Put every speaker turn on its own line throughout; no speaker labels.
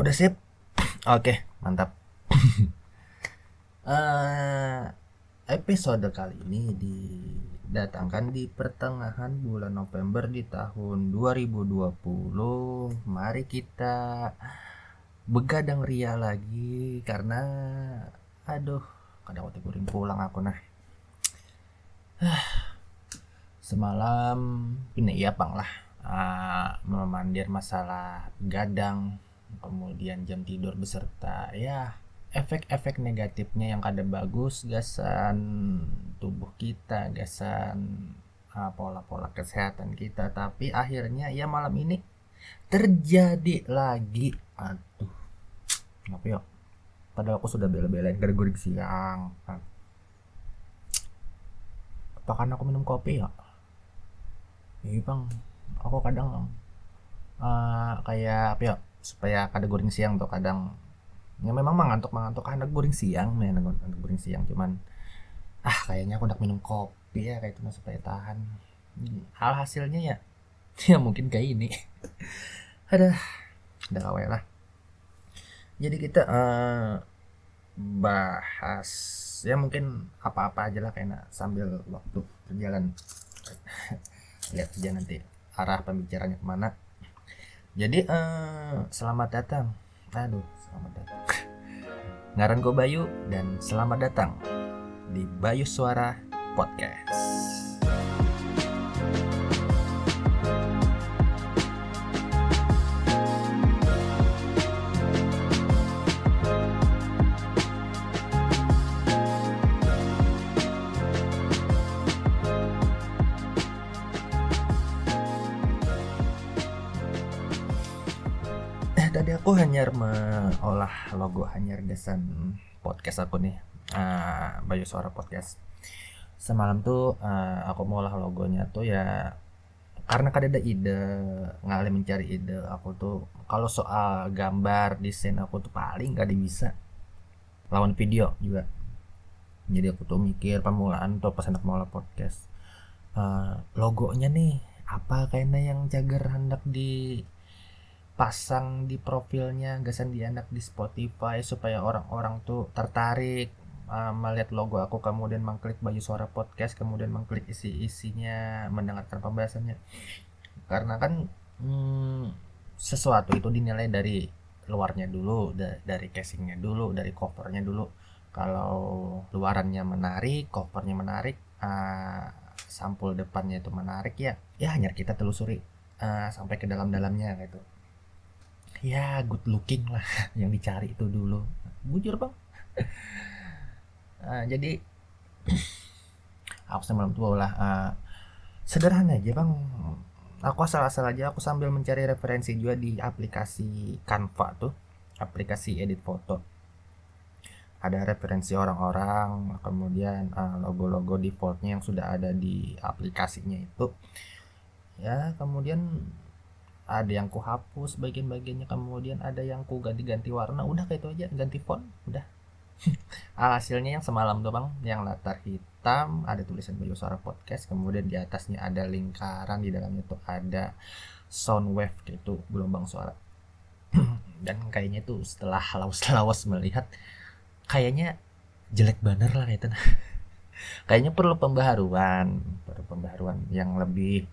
Udah sip? Oke, mantap. Eh, episode kali ini didatangkan di pertengahan bulan November di tahun 2020. Mari kita begadang ria lagi karena aduh, kadang waktu guring pulang aku nah. Semalam ini ya pang lah uh, memandir masalah gadang kemudian jam tidur beserta ya efek-efek negatifnya yang kada bagus gasan tubuh kita gasan uh, pola-pola kesehatan kita. Tapi akhirnya ya malam ini terjadi lagi. Aduh apa ya? Padahal aku sudah bela-belain gara guring siang. Apa karena aku minum kopi ya? Iya bang. Aku kadang uh, kayak apa ya supaya kada goreng siang tuh kadang. Ya memang mengantuk mengantuk karena goreng siang men. Ngantuk goreng siang cuman ah kayaknya aku udah minum kopi ya kayak itu supaya tahan. Hal hasilnya ya ya mungkin kayak ini. Ada udah kawai lah. Jadi kita uh, bahas ya mungkin apa-apa aja lah kayaknya sambil waktu berjalan lihat aja nanti arah pembicaranya ke mana jadi uh, selamat datang. Aduh selamat datang. Ngaran Bayu dan selamat datang di Bayu Suara Podcast aku hanya mengolah logo hanya desain podcast aku nih. Uh, Bayu Suara Podcast. Semalam tuh uh, aku mengolah logonya tuh ya karena kan ada ide ngalih mencari ide. Aku tuh kalau soal gambar desain aku tuh paling gak bisa lawan video juga. Jadi aku tuh mikir pemulaan tuh pas anak mengolah podcast. Uh, logonya nih apa kayaknya yang jagar hendak di pasang di profilnya gasan di anak di Spotify supaya orang-orang tuh tertarik uh, melihat logo aku kemudian mengklik baju suara podcast kemudian mengklik isi-isinya mendengarkan pembahasannya. Karena kan hmm, sesuatu itu dinilai dari luarnya dulu da dari casingnya dulu dari covernya dulu. Kalau luarannya menarik covernya menarik uh, sampul depannya itu menarik ya ya hanya kita telusuri uh, sampai ke dalam-dalamnya gitu ya good looking lah yang dicari itu dulu. Bujur bang. Uh, jadi aku semalam tua lah. Uh, sederhana aja bang. Aku asal-asal aja aku sambil mencari referensi juga di aplikasi Canva tuh. Aplikasi edit foto. Ada referensi orang-orang kemudian logo-logo uh, defaultnya yang sudah ada di aplikasinya itu. Ya kemudian ada yang ku hapus bagian-bagiannya kemudian ada yang ku ganti-ganti warna udah kayak itu aja ganti font udah. Hasilnya yang semalam tuh bang yang latar hitam ada tulisan Bayu Suara Podcast kemudian di atasnya ada lingkaran di dalamnya tuh ada sound wave gitu gelombang suara. Dan kayaknya tuh setelah lawas-lawas melihat kayaknya jelek banget lah itu kayaknya perlu pembaharuan perlu pembaharuan yang lebih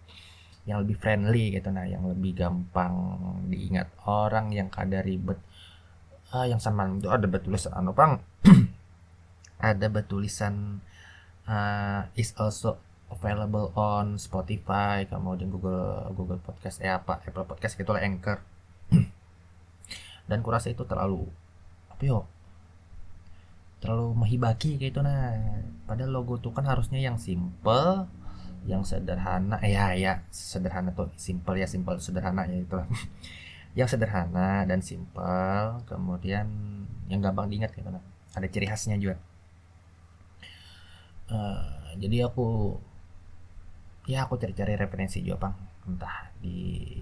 yang lebih friendly gitu. Nah yang lebih gampang diingat orang yang kada ribet. Ah yang sama itu ada betulisan anu pang ada betulisan uh, is also available on Spotify kemudian Google Google Podcast eh apa Apple Podcast gitu lah Anchor. Dan kurasa itu terlalu apa yo terlalu menghibaki gitu. Nah padahal logo tuh kan harusnya yang simple yang sederhana ya ya sederhana tuh simple ya simple sederhana ya itu yang sederhana dan simple kemudian yang gampang diingat gitu nah ada ciri khasnya juga. Uh, jadi aku ya aku cari-cari referensi juga bang. Entah di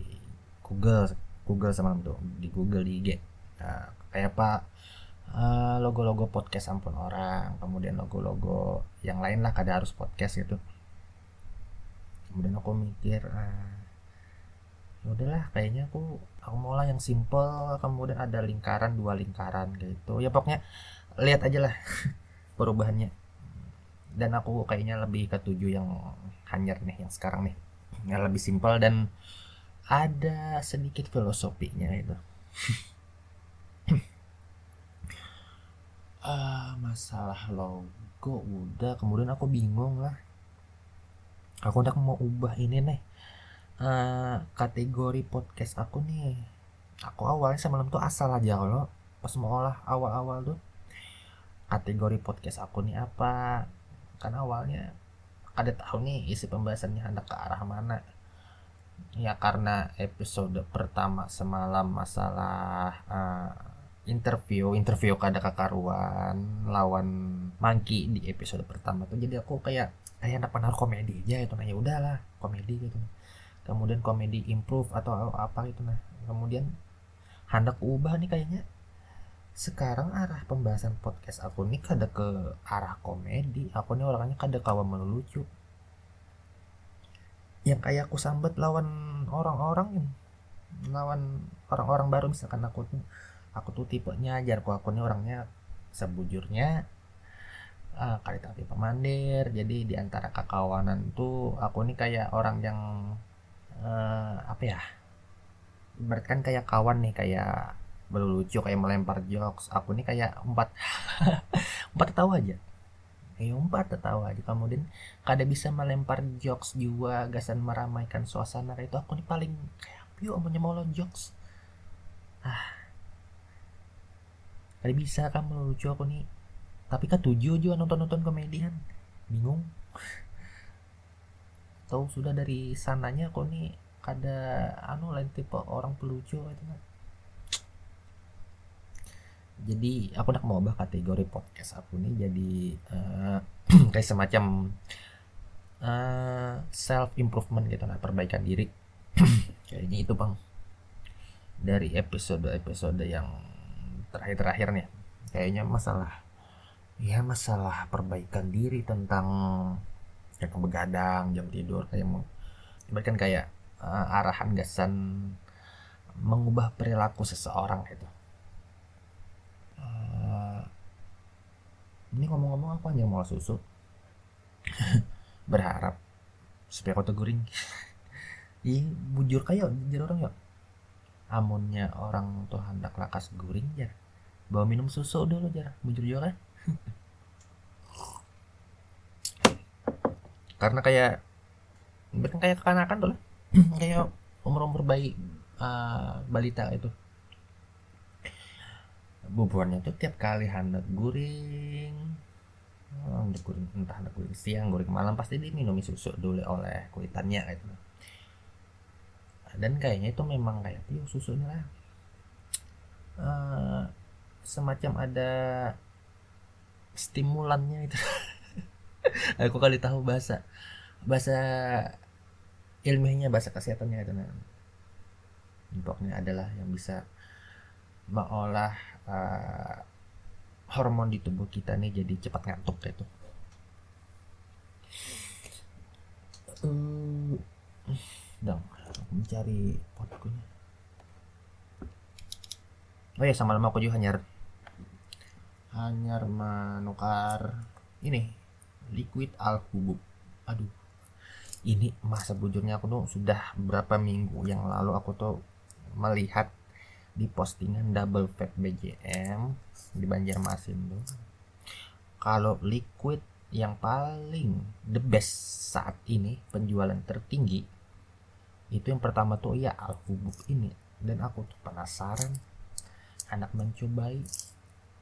Google Google sama tuh di Google di IG uh, kayak apa? Uh, logo-logo podcast ampun orang kemudian logo-logo yang lain lah kada harus podcast gitu kemudian aku mikir uh, ya udahlah kayaknya aku aku mau lah yang simple kemudian ada lingkaran dua lingkaran gitu. Ya pokoknya lihat aja lah perubahannya. Dan aku kayaknya lebih ketujuh yang hanyar nih yang sekarang nih. Yang lebih simpel dan ada sedikit filosofinya itu uh, masalah logo udah kemudian aku bingung lah aku udah mau ubah ini nih uh, kategori podcast aku nih. Aku awalnya semalam tuh asal aja kalau pas mau olah awal-awal tuh kategori podcast aku nih apa? Kan awalnya ada tahu nih isi pembahasannya hendak ke arah mana. Ya karena episode pertama semalam masalah uh, interview interview kada kakaruan lawan Mangki di episode pertama tuh. Jadi aku kayak kayak anak penaruh komedi aja itu nah ya udahlah komedi gitu. Kemudian komedi improve atau apa gitu nah. Kemudian hendak ubah nih kayaknya. Sekarang arah pembahasan podcast aku nih kada ke arah komedi aku nih orangnya kada kawan melucu. Yang kayak aku sambat lawan orang-orang lawan orang-orang baru misalkan aku tuh aku tuh tipenya ajar aku aku nih orangnya sebujurnya uh, kali tapi pemandir. Jadi di antara kakawanan tuh aku nih kayak orang yang uh, apa ya? Berarti kan kayak kawan nih kayak lucu kayak melempar jokes. Aku nih kayak empat empat tahu aja. Kayak empat tahu aja. Kemudian kada bisa melempar jokes juga gasan meramaikan suasana. Itu aku nih paling piu amanya mau jokes. Ah. Kada bisa kan lucu aku nih tapi kan tujuh juga nonton nonton komedian bingung. Tahu sudah dari sananya aku nih kada anu lain tipe orang pelucu itu kan. Jadi aku nak mau ubah kategori podcast aku nih jadi uh, kayak semacam uh, eh, self improvement gitu lah perbaikan diri. Kayaknya itu bang. Dari episode episode yang terakhir terakhir nih kayaknya masalah ya masalah perbaikan diri tentang kayak begadang jam tidur kayak mau bahkan kayak uh, arahan gasan mengubah perilaku seseorang itu ini ngomong-ngomong aku hanya mau susu? Berharap supaya kota guring Ih, bujur kayak jadi orang ya amunnya orang tuh hendak lakas guring ya bawa minum susu dulu jar. Bujur juga kan karena kayak kan kayak kekanakan tuh lah. Kayak umur-umur bayi uh, balita itu. Buburnya tuh tiap kali hendak guring. Hendak guring entah hendak guring siang guring malam pasti diminumi susu dulu oleh kuitannya gitu. Dan kayaknya itu memang kayak piu susunya lah. Uh, semacam ada stimulannya itu aku kali tahu bahasa bahasa ilmiahnya bahasa kesehatannya itu nah. Pokoknya adalah yang bisa mengolah uh, hormon di tubuh kita nih jadi cepat ngantuk gitu. Uh, dong, mencari potku Oh ya sama lama aku juga hanyar hanyar menukar ini liquid alhubub. Aduh, ini masa bujurnya aku tuh sudah berapa minggu yang lalu aku tuh melihat di postingan double fat BGM di Banjarmasin tuh kalau liquid yang paling the best saat ini penjualan tertinggi itu yang pertama tuh ya alhubub ini dan aku tuh penasaran anak mencobai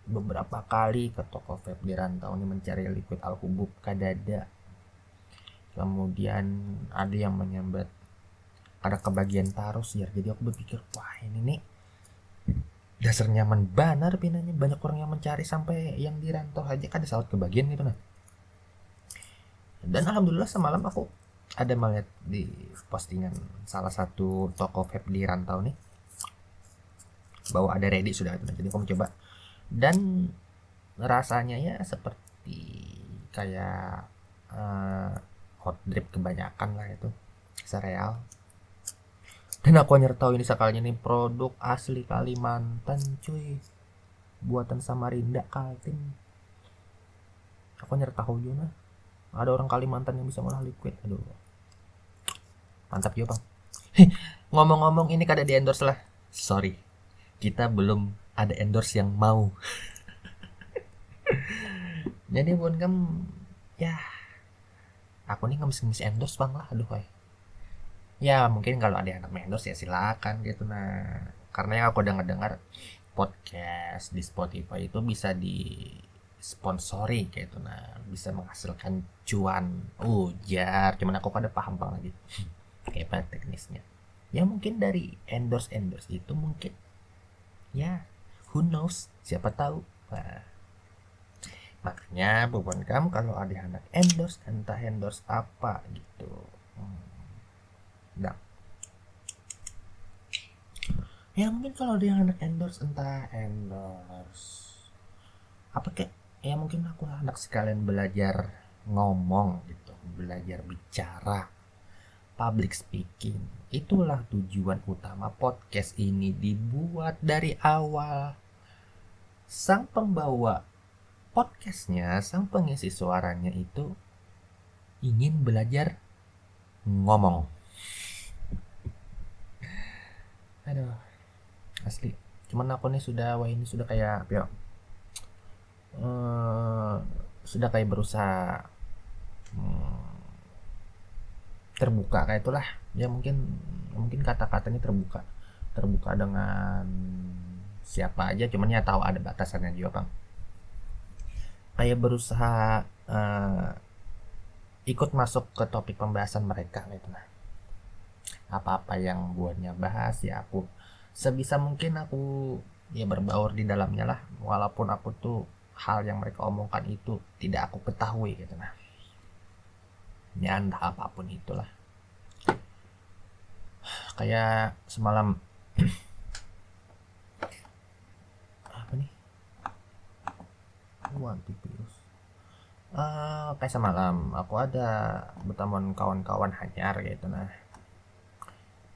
beberapa kali ke toko vape di rantau ini mencari liquid alhubub kadada. Kemudian ada yang menyambat ada kebagian tarus ya jadi aku berpikir wah ini nih dasar nyaman banar pinanya. Banyak orang yang mencari sampai yang dirantau aja. Kan ada saut kebagian gitu nah dan alhamdulillah semalam aku ada melihat di postingan salah satu toko vape di rantau nih bahwa ada ready sudah itu jadi aku coba dan rasanya ya seperti kayak uh, hot drip kebanyakan lah itu sereal. Dan aku hanya tahu ini sekalinya nih produk asli Kalimantan cuy. Buatan Samarinda Kaltim. Aku hanya tahu juga ada orang Kalimantan yang bisa ngolah liquid. Aduh. Mantap juga bang. Ngomong-ngomong ini kada di endorse lah. Sorry. Kita belum ada endorse yang mau. Jadi buat kamu ya aku nih bisa endorse bang lah aduh woy. ya mungkin kalau ada yang endorse ya silakan gitu. Nah karena yang aku dengar dengar podcast di Spotify itu bisa di sponsori gitu. Nah bisa menghasilkan cuan. Ujar cuman aku kada paham bang lagi. Kayak teknisnya. Ya mungkin dari endorse endorse itu mungkin ya who knows siapa tahu nah, makanya bukan kamu kalau ada anak endorse entah endorse apa gitu hmm. nah ya mungkin kalau dia anak endorse entah endorse apa kayak ya mungkin aku anak sekalian belajar ngomong gitu belajar bicara public speaking. Itulah tujuan utama podcast ini dibuat dari awal. Sang pembawa podcastnya, sang pengisi suaranya itu ingin belajar ngomong. Aduh, asli. Cuman aku nih sudah, wah ini sudah kayak, ya, uh, sudah kayak berusaha hmm, terbuka kayak itulah ya mungkin mungkin kata-katanya terbuka terbuka dengan siapa aja cuman ya tahu ada batasannya juga bang. Kayak berusaha uh, ikut masuk ke topik pembahasan mereka gitu nah. Apa-apa yang buatnya bahas ya aku sebisa mungkin aku ya berbaur di dalamnya lah. Walaupun aku tuh hal yang mereka omongkan itu tidak aku ketahui gitu nah. Ya entah apa pun itulah. Kayak semalam apa nih anti virus uh, kayak semalam aku ada bertemu kawan-kawan hanyar gitu nah.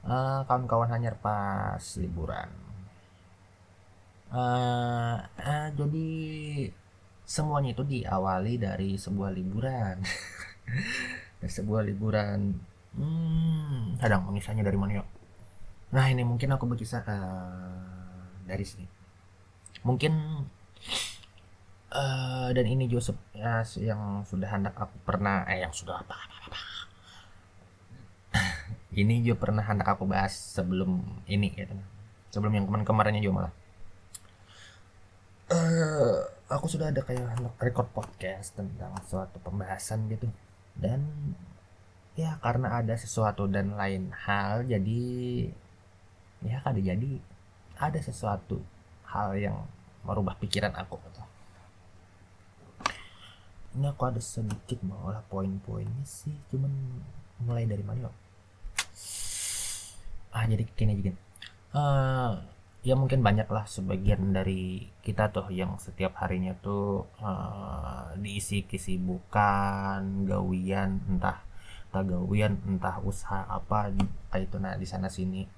Uh, kawan-kawan hanyar pas liburan. Uh, uh, jadi semuanya itu diawali dari sebuah liburan. Sebuah liburan hmm kadang mengisahnya dari mana yuk nah ini mungkin aku berkisah uh, dari sini. Mungkin uh, dan ini Joseph ya, yang sudah hendak aku pernah eh yang sudah apa apa, apa. ini juga pernah hendak aku bahas sebelum ini gitu sebelum yang kemarin kemarinnya juga malah uh, aku sudah ada kayak record podcast tentang suatu pembahasan gitu dan ya karena ada sesuatu dan lain hal jadi ya kada jadi ada sesuatu hal yang merubah pikiran aku gitu. Ini aku ada sedikit malah poin-poinnya sih cuman mulai dari mana ah jadi kini aja uh, ya mungkin banyak lah sebagian dari kita tuh yang setiap harinya tuh uh, diisi kesibukan gawian entah entah gawian entah usaha apa itu nah di sana sini.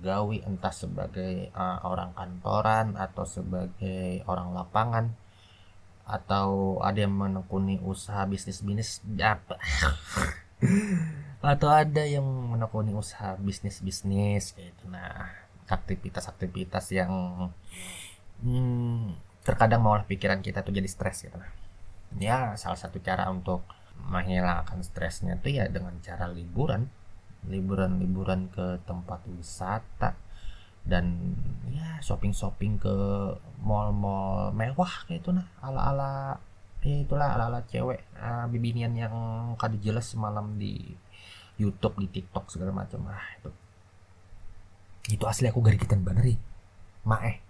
Gawi entah sebagai uh, orang kantoran atau sebagai orang lapangan atau ada yang menekuni usaha bisnis bisnis apa atau ada yang menekuni usaha bisnis bisnis kayak itu nah aktivitas-aktivitas yang hmm, terkadang malah pikiran kita tuh jadi stres gitu. Ya salah satu cara untuk menghilangkan stresnya tuh ya dengan cara liburan. Liburan-liburan ke tempat wisata dan ya shopping-shopping ke mall-mall mewah kayak itu nah ala-ala ya itulah ala-ala cewek uh, bibinian yang kado jelas semalam di YouTube di TikTok segala macam. Ah itu. Itu asli aku garikitan banget nih mae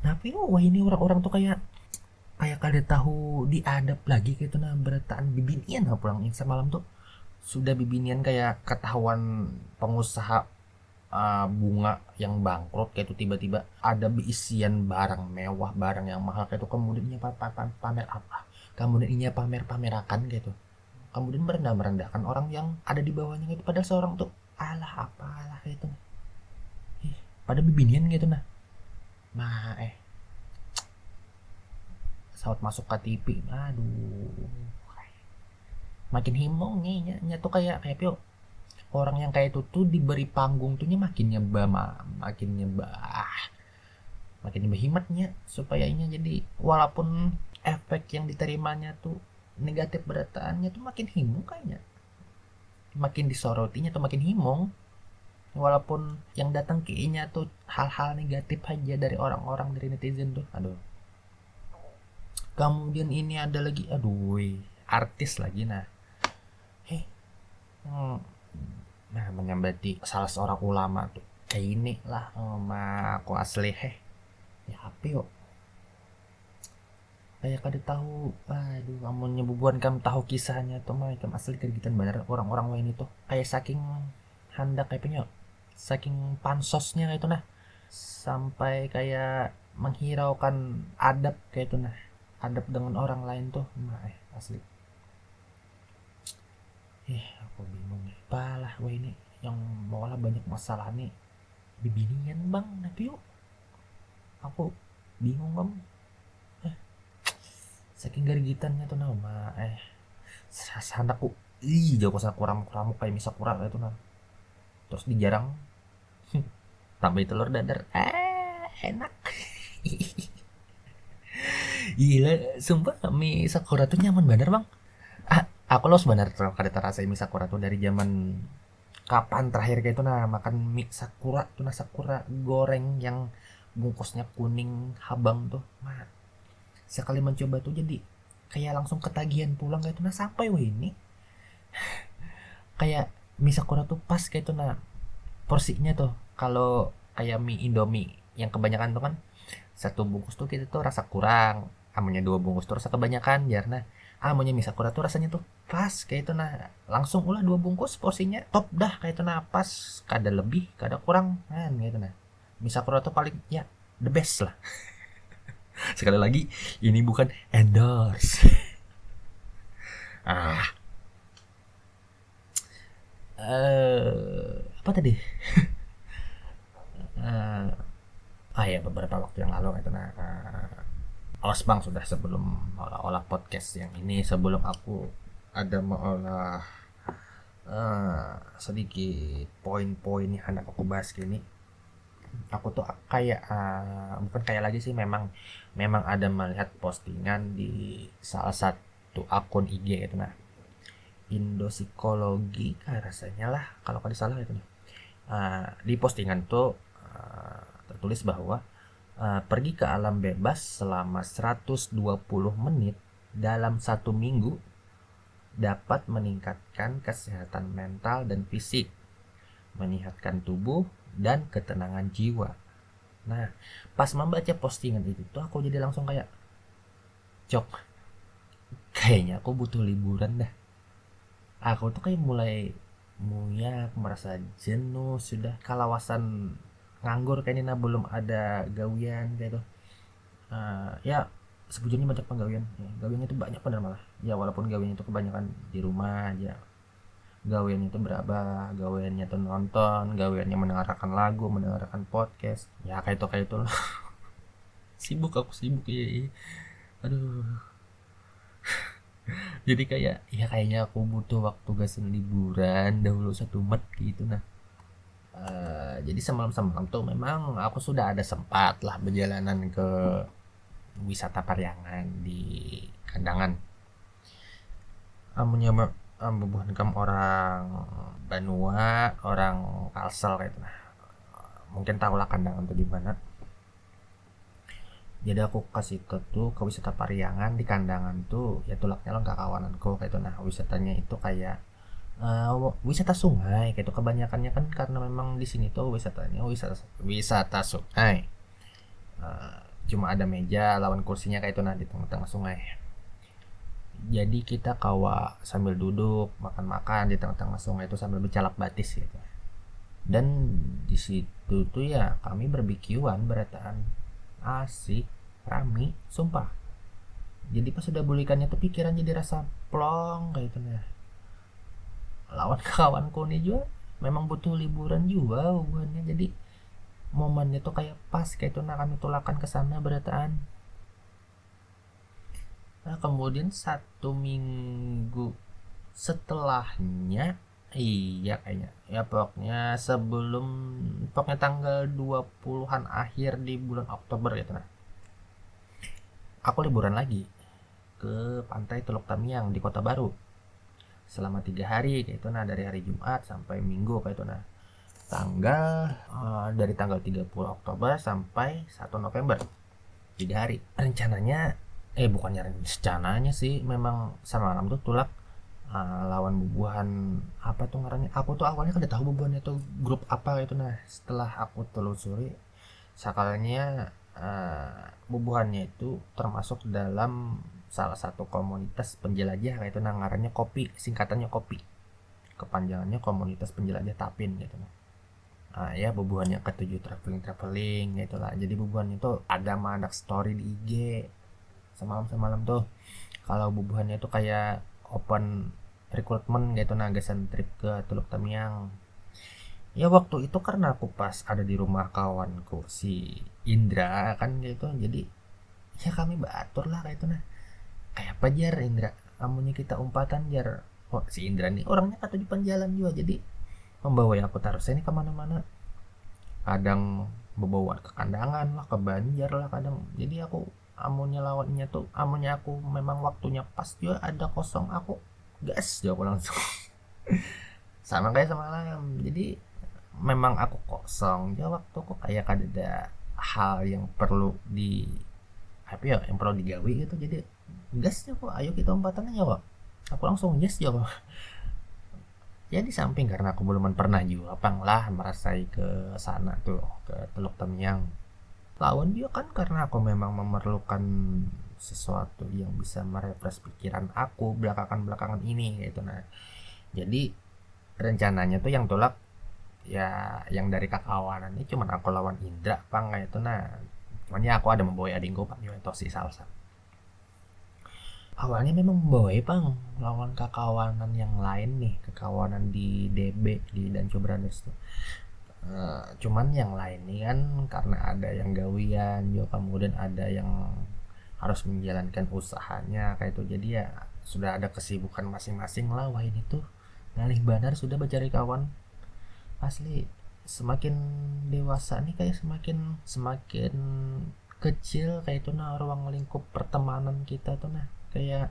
tapi oh, wah ini orang-orang tuh kayak kayak kada tahu diadap lagi gitu nah berataan bibinian lah pulang yang semalam tuh. Sudah bibinian kayak ketahuan pengusaha uh, bunga yang bangkrut kayak itu tiba-tiba ada isian barang mewah barang yang mahal kayak itu. Kemudian ini pamer apa? Kemudian ini pamer pamerakan gitu kemudian merendah merendahkan orang yang ada di bawahnya itu. Padahal seorang tuh alah apa alah itu. Pada bibinian gitu nah. Nah eh. Saat masuk ke TV aduh. Makin himong nih nya, nya tuh kayak kayak orang yang kayak itu tuh diberi panggung tuhnya makin nyebah makin nyebah makin nyebah himatnya supaya ini jadi walaupun efek yang diterimanya tuh negatif berataannya tuh makin himong kayaknya. Makin disorotinya tuh makin himong walaupun yang datang ke inya tuh hal-hal negatif aja dari orang-orang dari netizen tuh aduh. Kemudian ini ada lagi aduh artis lagi nah. Heh hmm, nah menyambati salah seorang ulama tuh kayak ini lah sama aku asli heh. Ya apa yuk? Kayak kada tahu aduh kamu nyebubuan kamu tahu kisahnya tuh mah kamu asli kegiatan bener orang-orang lain itu. Kayak saking hendak kayak punya saking pansosnya kayak itu nah. Sampai kayak menghiraukan adab kayak itu nah. Adab dengan orang lain tuh eh, asli eh aku bingung. Apalah gue ini yang malah banyak masalah nih. Bibinian bang. Tapi yuk. Aku bingung bang. Eh, saking garigitannya tuh nama eh sana aku ih jauh kosan kurang kurang kayak misal kurang itu nah terus dijarang tambah telur dadar. Eh enak. Gila sumpah mie sakura tuh nyaman bener bang aku lo sebenarnya kalau kada terasa mie sakura tuh dari zaman kapan terakhir kayak itu nah makan mie sakura tuh nah sakura goreng yang bungkusnya kuning habang tuh mah sekali mencoba tuh jadi kayak langsung ketagihan pulang kayak itu nah sampai wah ini. Kayak mie sakura tuh pas kayak itu nah porsinya tuh kalau kayak mie indomie yang kebanyakan tuh kan satu bungkus tuh kita tuh rasa kurang amunya dua bungkus tuh rasa kebanyakan karena ah maunya mie sakura tuh rasanya tuh pas kayak itu. Nah langsung ulah dua bungkus porsinya top dah kayak itu. Nah pas kada lebih kada kurang kan kayak itu. Nah mie sakura tuh paling ya the best lah. Sekali lagi ini bukan endorse. Ah. Uh, apa tadi? Uh, ah ya beberapa waktu yang lalu itu. Nah uh, Osbang sudah sebelum olah-olah podcast yang ini sebelum aku ada mengolah uh, sedikit poin-poin yang hendak aku bahas gini aku tuh kayak uh, bukan kayak lagi sih memang memang ada melihat postingan di salah satu akun IG itu nah. Indo psikologi kan rasanya lah kalau kada salah itu nih. Uh, di postingan tuh uh, tertulis bahwa uh, pergi ke alam bebas selama 120 menit dalam satu minggu dapat meningkatkan kesehatan mental dan fisik, menyehatkan tubuh dan ketenangan jiwa. Nah, pas membaca postingan itu tuh aku jadi langsung kayak, cok, kayaknya aku butuh liburan dah. Aku tuh kayak mulai muyak, merasa jenuh, sudah kalawasan nganggur kayak ini belum ada gawian gitu. Uh, ya sebujurnya banyak penggawian ya, gawian itu banyak benar malah. Ya walaupun gawian itu kebanyakan di rumah aja. Gawian itu berapa gawiannya tuh nonton gawiannya mendengarkan lagu mendengarkan podcast. Ya kayak itu kayak itu sibuk aku sibuk ya, ya. aduh. Jadi kayak ya kayaknya aku butuh waktu gasen liburan dahulu satu mat gitu nah Eh, jadi semalam-semalam tuh memang aku sudah ada sempat lah perjalanan ke wisata Pariangan di Kandangan. Amunya bukan kamu orang Banua, orang Kalsel gitu nah. Mungkin tahulah Kandangan tuh di mana. Jadi aku kasih ke tuh ke wisata Pariangan di Kandangan tuh ya tulaknya lo kawananku kayak itu nah wisatanya itu kayak uh, wisata sungai gitu kebanyakannya kan karena memang di sini tuh wisatanya wisata wisata sungai. Uh, cuma ada meja lawan kursinya kayak itu nah di tengah-tengah sungai. Jadi kita kawa sambil duduk makan-makan di tengah-tengah sungai itu sambil bercalak batis gitu. Dan di situ tuh ya kami berbikiwan berataan asik rami sumpah. Jadi pas sudah bulikannya tuh pikiran jadi rasa plong kayak itu nah lawan kawanku nih juga memang butuh liburan juga hubungannya. Jadi momennya tuh kayak pas kayak itu nah kami tulakan ke sana berataan. Nah kemudian satu minggu setelahnya iya kayaknya ya pokoknya sebelum pokoknya tanggal 20-an akhir di bulan Oktober gitu nah. Aku liburan lagi ke pantai Teluk Tamiang di Kota Baru selama tiga hari kayak itu. Nah dari hari Jumat sampai Minggu kayak itu. Nah tanggal uh, dari tanggal 30 Oktober sampai 1 November tiga hari. Rencananya eh bukannya rencananya sih memang sama malam tuh tulak uh, lawan bubuhan apa tuh ngarannya? Aku tuh awalnya kan udah tahu bubuhan itu grup apa itu. Nah setelah aku telusuri sakalnya uh, bubuhannya itu termasuk dalam salah satu komunitas penjelajah itu nah ngarannya kopi singkatannya kopi. Kepanjangannya komunitas penjelajah tapin gitu. Nah ya bubuhannya ketujuh traveling traveling gitu lah. Jadi bubuhan itu ada mana story di IG semalam semalam tuh kalau bubuhannya itu kayak open recruitment gitu nah gasan trip ke Teluk Tamiang. Ya waktu itu karena aku pas ada di rumah kawanku si Indra kan gitu. Jadi ya kami batur lah kayak itu nah kayak apa jar? Indra amunya kita umpatan jar. Oh, si Indra nih orangnya kata di jalan juga jadi membawa aku taruh ini ke mana-mana. Kadang membawa ke kandangan lah ke banjar lah kadang. Jadi aku amunnya lawannya tuh amunnya aku memang waktunya pas juga ada kosong aku gas jawab langsung. Sama kayak semalam. Jadi memang aku kosong ya waktu kok kayak ada hal yang perlu di apa ya yang perlu digawi gitu. Jadi gasnya kok ayo kita umpatan aja kok aku langsung yes ya kok ya di samping karena aku belum pernah juga lah merasai ke sana tuh ke Teluk Tamiang. Lawan dia kan karena aku memang memerlukan sesuatu yang bisa merefresh pikiran aku belakangan belakangan ini gitu. Nah jadi rencananya tuh yang tolak ya yang dari kakawanan ini cuma aku lawan Indra pang kayak itu nah makanya aku ada membawa adingku pak Yoetosi salsa awalnya memang membawa pang lawan kakawanan yang lain nih kekawanan di DB di dan Brothers tuh. Uh, cuman yang lain nih kan karena ada yang gawian juga kemudian ada yang harus menjalankan usahanya kayak itu. Jadi ya sudah ada kesibukan masing-masing lah wah ini tuh ngalih banar sudah mencari kawan. Asli semakin dewasa nih kayak semakin semakin kecil kayak itu nah ruang lingkup pertemanan kita tuh nah kayak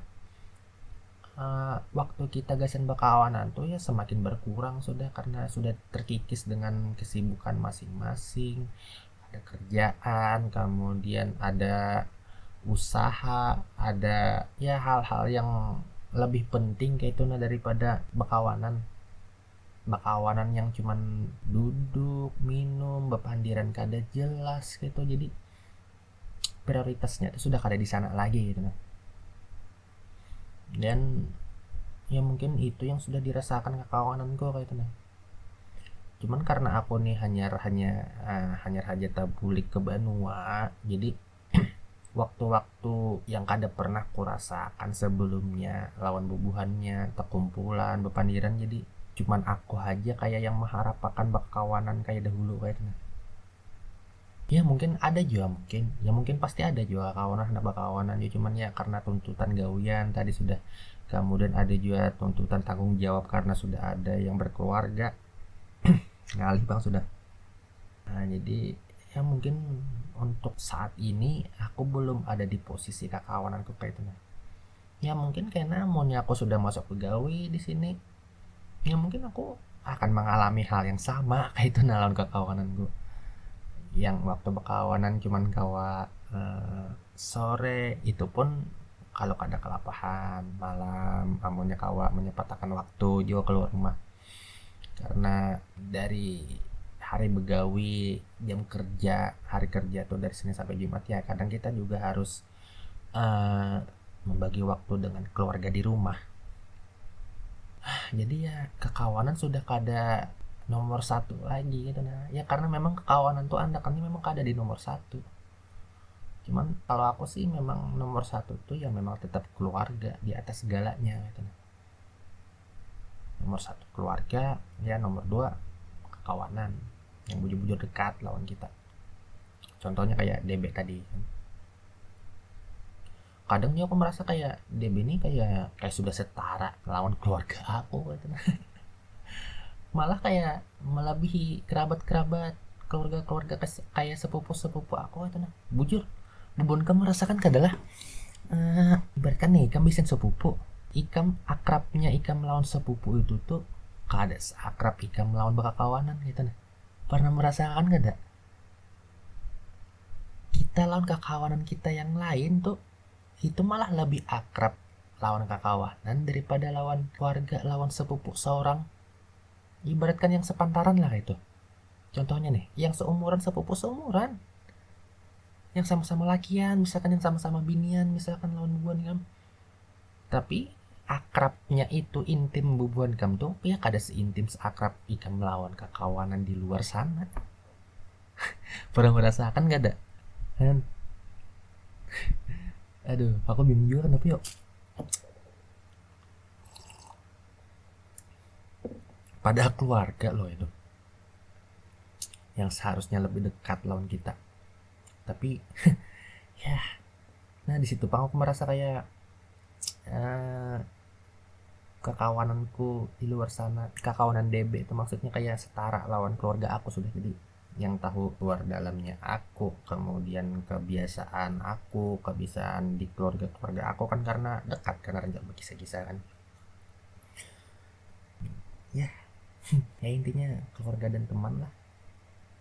uh, waktu kita gasan bakawanan tuh ya semakin berkurang sudah karena sudah terkikis dengan kesibukan masing-masing. Ada kerjaan kemudian ada usaha ada ya hal-hal yang lebih penting kayak itu nah daripada bakawanan bakawanan yang cuman duduk minum bepandiran kada jelas gitu jadi prioritasnya itu sudah kada di sana lagi gitu nah dan ya mungkin itu yang sudah dirasakan kekawananku kayak itu nah cuman karena aku nih hanya hanya uh, hanya saja tabulik ke Banua jadi waktu-waktu yang kada pernah kurasakan sebelumnya lawan bubuhannya terkumpulan bepandiran jadi cuman aku aja kayak yang mengharapkan bakawanan kayak dahulu kayak gitu. Ya mungkin ada juga mungkin. Ya mungkin pasti ada juga kawanan ada bakawanan ya cuman ya karena tuntutan gawian tadi sudah. Kemudian ada juga tuntutan tanggung jawab karena sudah ada yang berkeluarga. Ngalih bang sudah. Nah jadi ya mungkin untuk saat ini aku belum ada di posisi kakawananku kayak itu ya mungkin karena maunya aku sudah masuk pegawai di sini ya mungkin aku akan mengalami hal yang sama kayak itu nalon kekawanan gue yang waktu berkawanan cuman kawa uh, sore. Itu pun kalau ada kelapahan malam amunnya kawa menyempatkan waktu juga keluar rumah. Karena dari hari begawi jam kerja hari kerja tuh dari Senin sampai Jumat ya kadang kita juga harus uh, membagi waktu dengan keluarga di rumah. Jadi ya kekawanan sudah kada nomor satu lagi gitu nah ya karena memang kekawanan tuh anda kan memang kada di nomor satu cuman kalau aku sih memang nomor satu tuh ya memang tetap keluarga di atas segalanya gitu nah. nomor satu keluarga ya nomor dua kekawanan yang bujur-bujur dekat lawan kita contohnya kayak DB tadi kadang aku merasa kayak DB ini kayak kayak sudah setara lawan keluarga aku gitu. malah kayak melebihi kerabat-kerabat keluarga-keluarga kayak sepupu-sepupu aku itu nah. Bujur bubun kamu rasakan adalah uh, ibaratkan nih kamu bisa sepupu ikam akrabnya ikam lawan sepupu itu tuh kada akrab ikam lawan kawanan gitu nah. Pernah merasakan gak ada kita lawan kakawanan kita yang lain tuh itu malah lebih akrab lawan kakawanan daripada lawan keluarga lawan sepupu seorang ibaratkan yang sepantaran lah itu. Contohnya nih yang seumuran sepupu seumuran. Yang sama-sama lakian misalkan yang sama-sama binian misalkan lawan bubuan kam tapi akrabnya itu intim bubuan kam tuh ya kada seintim seakrab ikan melawan kekawanan di luar sana. Pernah merasakan gak ada kan aduh aku bingung juga kenapa yuk pada keluarga loh itu. Yang seharusnya lebih dekat lawan kita. Tapi ya. Nah di situ aku merasa kayak uh, kekawananku di luar sana kekawanan DB itu maksudnya kayak setara lawan keluarga aku sudah. Jadi yang tahu luar dalamnya aku kemudian kebiasaan aku kebiasaan di keluarga keluarga aku kan karena dekat karena rencana berkisah-kisah kan. Ya ya intinya keluarga dan teman lah.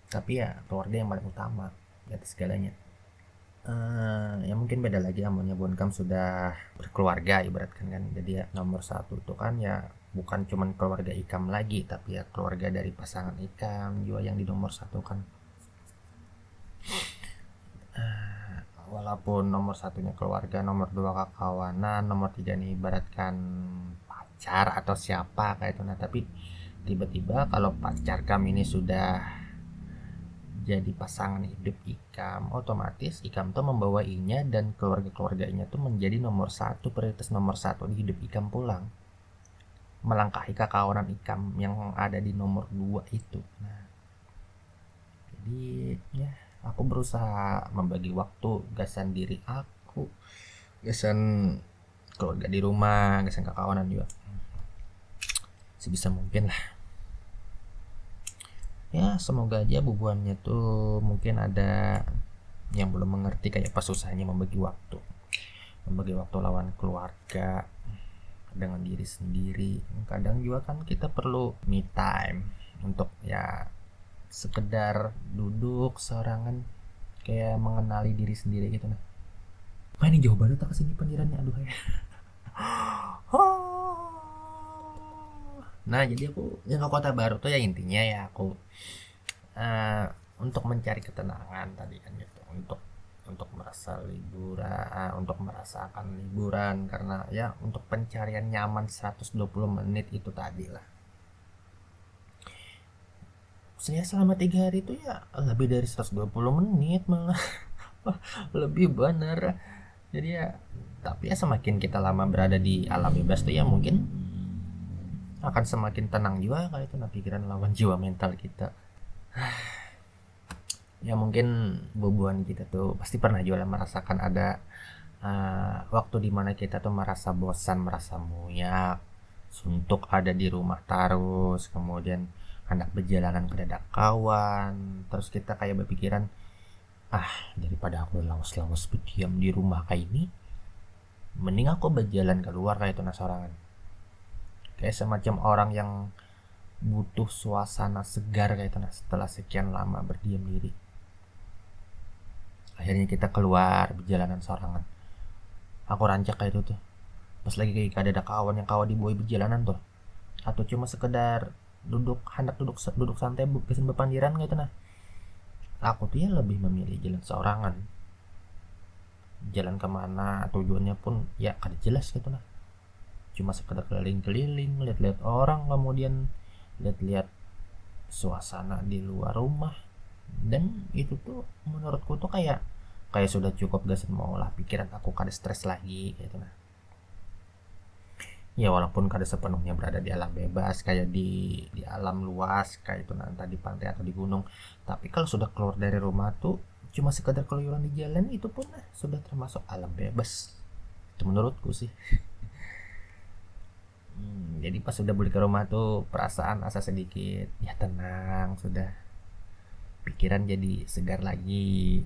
Tapi ya keluarga yang paling utama atas segalanya. Uh, ya mungkin beda lagi amonya Bonkam sudah berkeluarga ibaratkan kan. Jadi ya nomor satu itu kan ya bukan cuman keluarga Ikam lagi tapi ya keluarga dari pasangan Ikam juga yang di nomor satu kan. Uh, walaupun nomor satunya keluarga nomor dua kakawanan nomor tiga nih ibaratkan pacar atau siapa kayak itu. Nah tapi tiba-tiba kalau pacar kami ini sudah jadi pasangan hidup Ikam otomatis Ikam tuh membawainya dan keluarga-keluarganya tuh menjadi nomor satu prioritas nomor satu di hidup Ikam pulang. Melangkahi kekawanan Ikam yang ada di nomor dua itu. Nah jadi ya aku berusaha membagi waktu gasan diri aku gasan keluarga di rumah gasan kekawanan juga. Sebisa mungkin lah ya semoga aja bubuannya tuh mungkin ada yang belum mengerti kayak apa susahnya membagi waktu. Membagi waktu lawan keluarga dengan diri sendiri. Kadang juga kan kita perlu me time untuk ya sekedar duduk seorangan kayak mengenali diri sendiri gitu nah. Ini jauh banget tak ke sini pendirannya aduh ya nah jadi aku yang ke kota baru tuh ya intinya ya aku uh, untuk mencari ketenangan tadi kan gitu. Untuk untuk merasa liburan untuk merasakan liburan. Karena ya untuk pencarian nyaman 120 menit itu tadi lah. Saya selama tiga hari itu ya lebih dari 120 menit malah. Lebih benar jadi ya tapi ya semakin kita lama berada di alam bebas tuh ya mungkin akan semakin tenang juga kalau itu nah pikiran lawan jiwa mental kita. Ya mungkin bubuan kita tuh pasti pernah juga merasakan ada uh, waktu di mana kita tuh merasa bosan merasa muyak suntuk ada di rumah terus kemudian anak berjalanan ke dadak kawan terus kita kayak berpikiran ah daripada aku lawas-lawas berdiam di rumah kayak ini mending aku berjalan keluar kayak itu nasorangan kayak semacam orang yang butuh suasana segar kayak itu nah setelah sekian lama berdiam diri akhirnya kita keluar berjalanan sorangan. Aku rancak kayak itu tuh. Pas lagi kayak ada kawan yang kawan dibuai berjalanan tuh. Atau cuma sekedar duduk hendak duduk duduk santai pesen bepandiran gitu nah. Aku tuh ya lebih memilih jalan seorangan jalan ke mana tujuannya pun ya kada jelas gitu nah cuma sekedar keliling-keliling lihat-lihat orang kemudian lihat-lihat suasana di luar rumah. Dan itu tuh menurutku tuh kayak kayak sudah cukup gak mau lah pikiran aku kada stres lagi gitu nah. Ya walaupun kada sepenuhnya berada di alam bebas kayak di di alam luas kayak itu nanti di pantai atau di gunung. Tapi kalau sudah keluar dari rumah tuh cuma sekedar keluyuran di jalan itu pun eh, sudah termasuk alam bebas. Itu menurutku sih hmm, jadi pas sudah balik ke rumah tuh perasaan asa sedikit. Ya tenang sudah. Pikiran jadi segar lagi.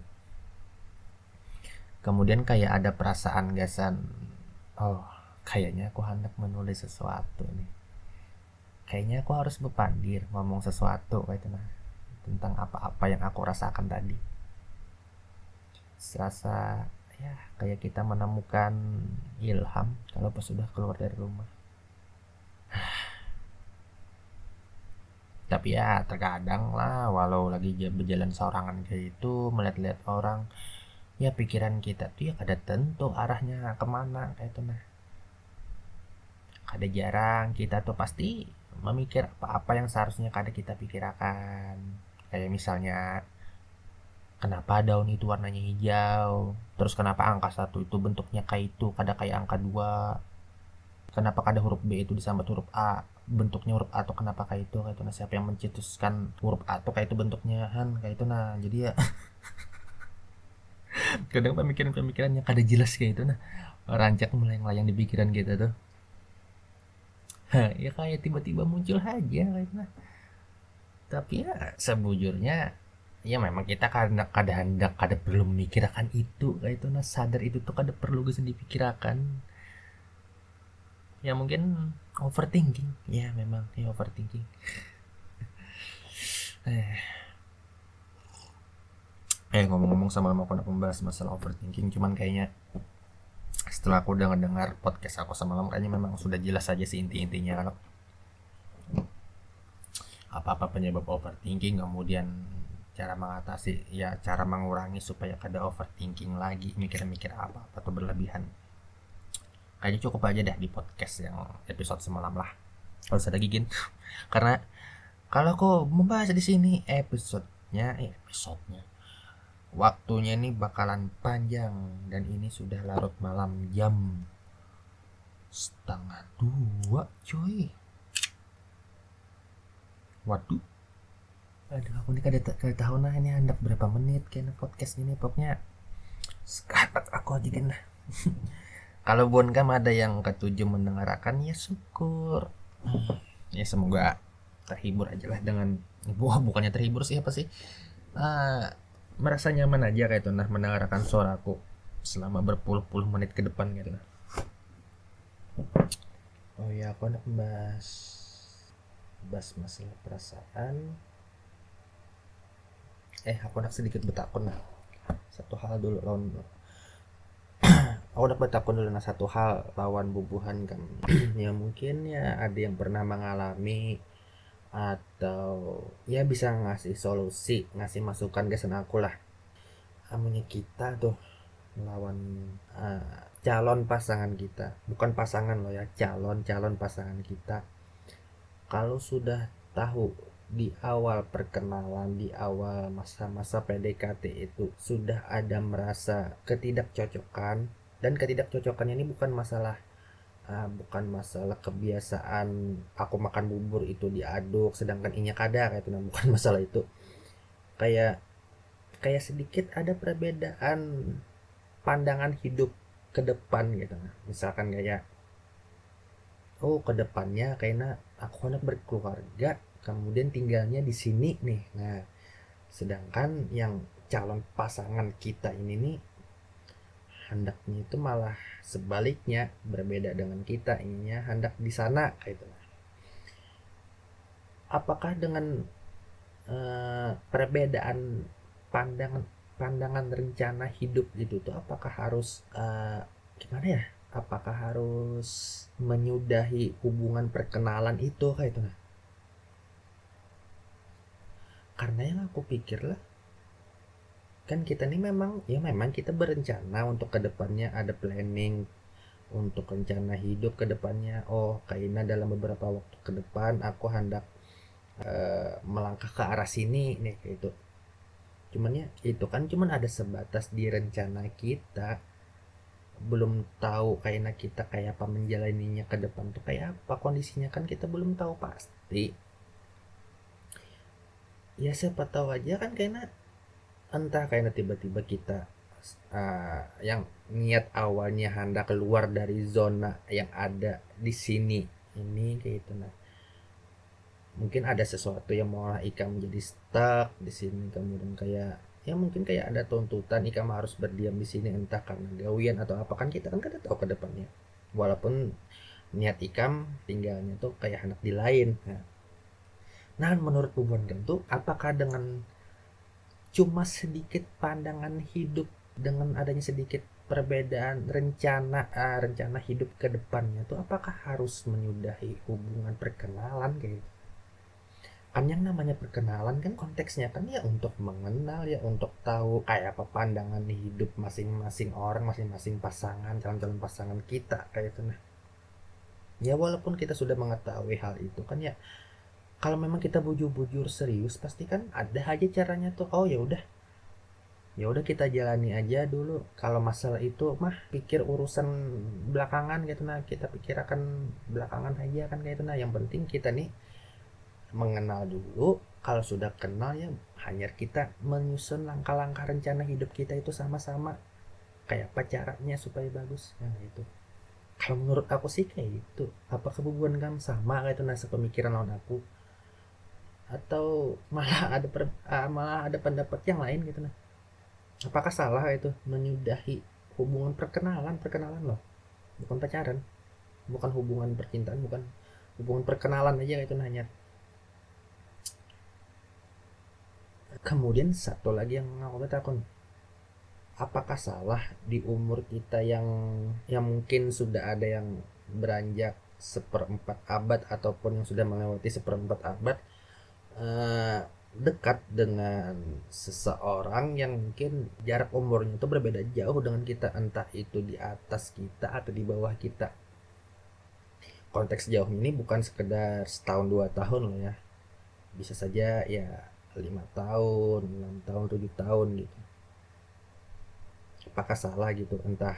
Kemudian kayak ada perasaan gasan oh kayaknya aku hendak menulis sesuatu nih. Kayaknya aku harus berpandir ngomong sesuatu kayak itu nah tentang apa-apa yang aku rasakan tadi. Serasa ya kayak kita menemukan ilham kalau pas sudah keluar dari rumah tapi ya terkadang lah walau lagi berjalan seorangan kayak itu melihat-lihat orang ya pikiran kita tuh ya kada tentu arahnya ke mana kayak itu nah. Ada jarang kita tuh pasti memikir apa-apa yang seharusnya kada kita pikirkan kayak misalnya kenapa daun itu warnanya hijau? Terus kenapa angka satu itu bentuknya kayak itu kada kayak angka dua? Kenapa kada huruf B itu disambat huruf A bentuknya huruf A atau kenapa kayak itu kayak itu. Nah siapa yang mencetuskan huruf A atau kayak itu bentuknya han kayak itu. Nah jadi ya kadang pemikiran-pemikirannya kada jelas kayak itu. Nah rancak melayang-layang di pikiran kita tuh. Ya kayak tiba-tiba muncul aja nah. tapi ya sebujurnya ya memang kita kadang kada hendak kada perlu memikirkan itu kayak itu. Nah sadar itu tuh kada perlu gue dipikirkan ya mungkin overthinking. Ya memang. Ya overthinking. Eh. Eh ngomong-ngomong sama mau aku membahas masalah overthinking cuman kayaknya setelah aku udah ngedengar podcast aku semalam kayaknya memang sudah jelas saja sih inti-intinya kan apa-apa penyebab overthinking kemudian cara mengatasi ya cara mengurangi supaya kada overthinking lagi mikir-mikir apa atau berlebihan kayaknya cukup aja deh di podcast yang episode semalam lah. Kalau ada gigin karena kalau aku membahas di sini episodenya eh, episodenya. Waktunya ini bakalan panjang dan ini sudah larut malam jam setengah dua coy. Waduh. Aduh aku ini kada, kada tahu nah ini hendak berapa menit kayaknya podcast ini pokoknya. Sekarang aku aja kan kalau bukan kamu ada yang ketujuh mendengarkan ya syukur. Ya semoga terhibur aja lah dengan buah bukannya terhibur sih apa sih? Uh, merasa nyaman aja kayak itu nah mendengarkan suaraku selama berpuluh-puluh menit ke depan gitu nah oh ya aku nak bahas bahas masalah perasaan. Eh aku nak sedikit betakun nah satu hal dulu lawan aku nak betakun dulu satu hal lawan bubuhan kan. Ya mungkin ya ada yang pernah mengalami atau ya bisa ngasih solusi ngasih masukan ke sana aku lah. Namanya kita tuh melawan uh, calon pasangan kita. Bukan pasangan loh ya calon calon pasangan kita. Kalau sudah tahu di awal perkenalan di awal masa-masa PDKT itu sudah ada merasa ketidakcocokan dan ketidakcocokannya ini bukan masalah uh, bukan masalah kebiasaan aku makan bubur itu diaduk sedangkan inya kadar itu nah bukan masalah itu. Kayak kayak sedikit ada perbedaan pandangan hidup ke depan gitu. Nah misalkan kayak oh ke depannya kayaknya aku anak berkeluarga kemudian tinggalnya di sini nih. Nah sedangkan yang calon pasangan kita ini nih hendaknya itu malah sebaliknya berbeda dengan kita ininya hendak di sana gitu. Apakah dengan uh, perbedaan pandangan pandangan rencana hidup itu tuh apakah harus uh, gimana ya? Apakah harus menyudahi hubungan perkenalan itu kayak itu nah? Karena yang aku pikir lah kan kita ini memang ya memang kita berencana untuk ke depannya ada planning untuk rencana hidup ke depannya oh kayaknya dalam beberapa waktu ke depan aku hendak uh, melangkah ke arah sini nih kayak itu cuman ya itu kan cuman ada sebatas di rencana kita. Belum tahu kayaknya kita kayak apa menjalaninya ke depan tuh kayak apa kondisinya kan kita belum tahu pasti. Ya siapa tahu aja kan kayaknya entah kayaknya tiba-tiba kita uh, yang niat awalnya hendak keluar dari zona yang ada di sini. Ini kayak gitu nah. Mungkin ada sesuatu yang mau Ika menjadi stuck di sini kemudian kayak ya mungkin kayak ada tuntutan Ikam harus berdiam di sini entah karena gawian atau apa. Kan kita kan kada tahu ke depannya. Walaupun niat Ikam tinggalnya tuh kayak anak di lain nah, nah menurut Bu Bondan tuh apakah dengan cuma sedikit pandangan hidup dengan adanya sedikit perbedaan rencana uh, rencana hidup ke depannya tuh apakah harus menyudahi hubungan perkenalan kayak gitu? Kan yang namanya perkenalan kan konteksnya kan ya untuk mengenal ya untuk tahu kayak apa pandangan hidup masing-masing orang masing-masing pasangan calon-calon pasangan kita kayak itu nah. Ya walaupun kita sudah mengetahui hal itu kan ya kalau memang kita bujur-bujur serius pasti kan ada aja caranya tuh. Oh ya udah. Ya udah kita jalani aja dulu. Kalau masalah itu mah pikir urusan belakangan gitu. Nah kita pikir akan belakangan aja kan kayak itu. Nah yang penting kita nih mengenal dulu. Kalau sudah kenal ya hanya kita menyusun langkah-langkah rencana hidup kita itu sama-sama. Kayak apa caranya supaya bagus. Nah itu kalau menurut aku sih kayak gitu. Apa kebubuhan kan sama kayak itu. Nasa pemikiran lawan aku atau malah ada per, uh, malah ada pendapat yang lain gitu nah. Apakah salah itu menyudahi hubungan perkenalan? Perkenalan loh. Bukan pacaran. Bukan hubungan percintaan bukan hubungan perkenalan aja itu nanya kemudian satu lagi yang aku takut apakah salah di umur kita yang yang mungkin sudah ada yang beranjak seperempat abad ataupun yang sudah melewati seperempat abad uh, dekat dengan seseorang yang mungkin jarak umurnya itu berbeda jauh dengan kita entah itu di atas kita atau di bawah kita. Konteks jauh ini bukan sekedar setahun dua tahun loh ya. Bisa saja ya lima tahun enam tahun tujuh tahun gitu. Apakah salah gitu entah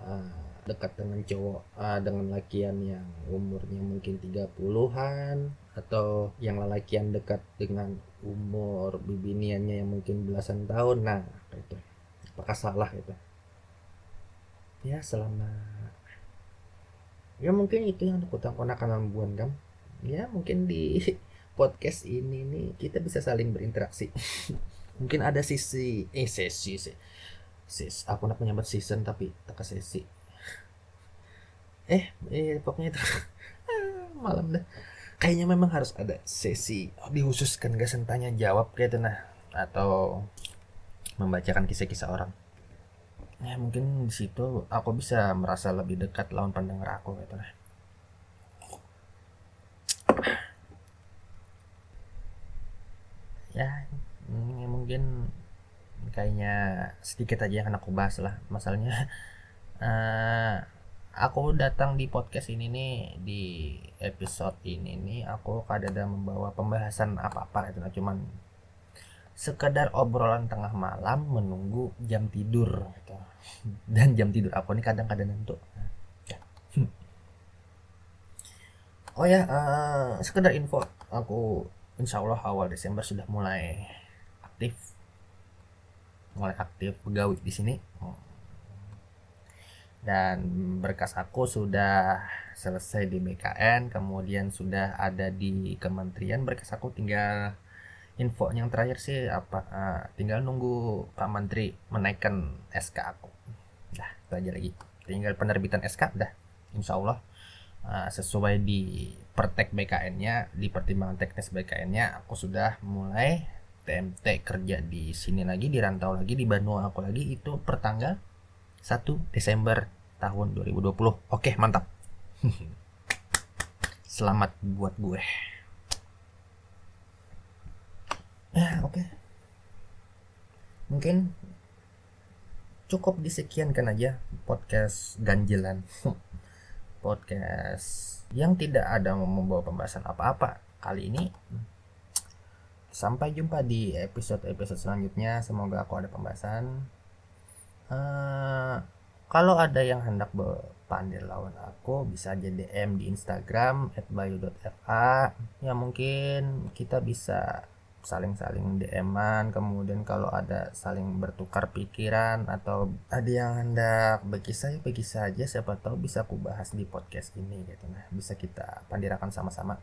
uh, dekat dengan cowok uh, dengan lakian yang umurnya mungkin tiga puluhan atau yang lelakian dekat dengan umur bibiniannya yang mungkin belasan tahun. Nah itu. Apakah salah itu? Ya selama ya mungkin itu yang aku takut akan membuat kan ya mungkin di podcast ini nih kita bisa saling berinteraksi. Mungkin ada sisi eh sesi sih sis aku nak menyambat season tapi tak sesi. Eh eh pokoknya itu. Malam dah kayaknya memang harus ada sesi dihususkan gak tanya jawab kayak itu nah atau membacakan kisah-kisah orang. Ya mungkin di situ aku bisa merasa lebih dekat lawan pendengar aku gitu nah. Ya ini mungkin kayaknya sedikit aja yang aku bahas lah masalahnya. Uh, aku datang di podcast ini nih di episode ini nih aku kadang membawa pembahasan apa-apa itu nah. Cuman sekedar obrolan tengah malam menunggu jam tidur gitu. dan jam tidur aku ini kadang-kadang nentu oh ya uh, sekedar info aku insya Allah awal Desember sudah mulai aktif. Mulai aktif pegawai di sini dan berkas aku sudah selesai di BKN kemudian sudah ada di kementerian. Berkas aku tinggal info yang terakhir sih apa uh, tinggal nunggu Pak Menteri menaikkan SK aku. Dah itu aja lagi. Tinggal penerbitan SK dah. Insya Allah uh, sesuai di pertek BKN-nya di pertimbangan teknis BKN-nya aku sudah mulai TMT kerja di sini lagi di rantau lagi di Bandung aku lagi itu pertanggal 1 Desember tahun 2020 oke mantap selamat buat gue ya oke mungkin cukup disekiankan aja podcast ganjilan podcast yang tidak ada membawa pembahasan apa-apa kali ini. Sampai jumpa di episode-episode selanjutnya. Semoga aku ada pembahasan. Uh, kalau ada yang hendak berpandir lawan aku bisa aja DM di Instagram @bayu.fa ya mungkin kita bisa saling-saling DM-an kemudian kalau ada saling bertukar pikiran atau ada yang hendak berkisah ya berkisah aja siapa tahu bisa aku bahas di podcast ini gitu. Nah bisa kita pandirakan sama-sama.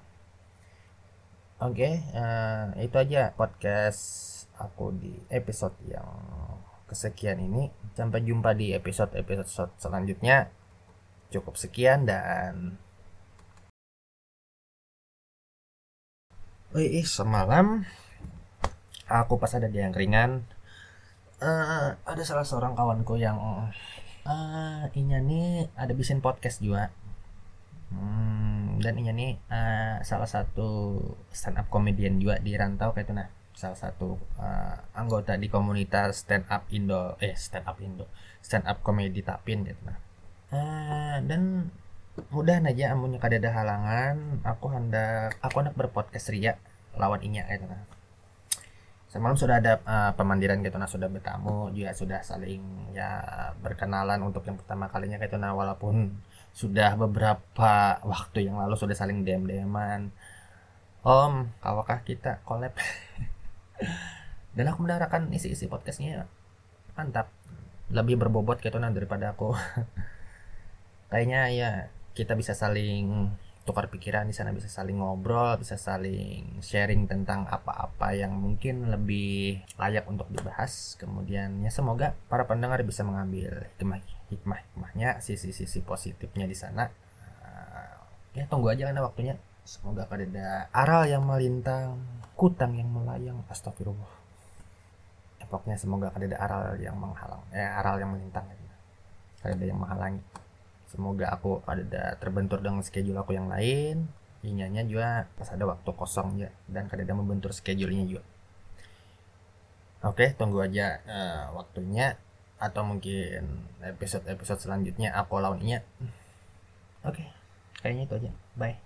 Oke okay, uh, eh, itu aja podcast aku di episode yang kesekian ini. Sampai jumpa di episode-episode selanjutnya. Cukup sekian dan Wih, semalam aku pas ada di yang ringan uh, ada salah seorang kawanku yang uh, inya nih ada bikin podcast juga. Hmm, dan inya nih uh, salah satu stand up comedian juga di rantau kayak itu nah salah satu uh, anggota di komunitas stand up Indo eh stand up Indo stand up comedy Tapin gitu nah. Uh, dan mudah aja amunnya kada ada halangan aku hendak aku hendak berpodcast ria lawan inya gitu nah. Semalam sudah ada uh, pemandiran gitu nah sudah bertamu juga sudah saling ya berkenalan untuk yang pertama kalinya gitu nah walaupun sudah beberapa waktu yang lalu sudah saling dm dman om kawakah kita collab dan aku mendengarkan isi-isi podcastnya mantap lebih berbobot gitu nah daripada aku kayaknya ya kita bisa saling tukar pikiran di sana bisa saling ngobrol, bisa saling sharing tentang apa-apa yang mungkin lebih layak untuk dibahas. Kemudian ya semoga para pendengar bisa mengambil hikmah hikmah hikmahnya, sisi-sisi positifnya di sana. Uh, ya tunggu aja karena waktunya. Semoga ada aral yang melintang, kutang yang melayang. Astagfirullah. Ya, pokoknya semoga ada aral yang menghalang, eh aral yang melintang. Ada yang menghalangi semoga aku ada terbentur dengan schedule aku yang lain inyanya juga pas ada waktu kosong ya dan kadang membentur schedule-nya juga oke tunggu aja uh, waktunya atau mungkin episode-episode selanjutnya aku lawan inya oke kayaknya itu aja bye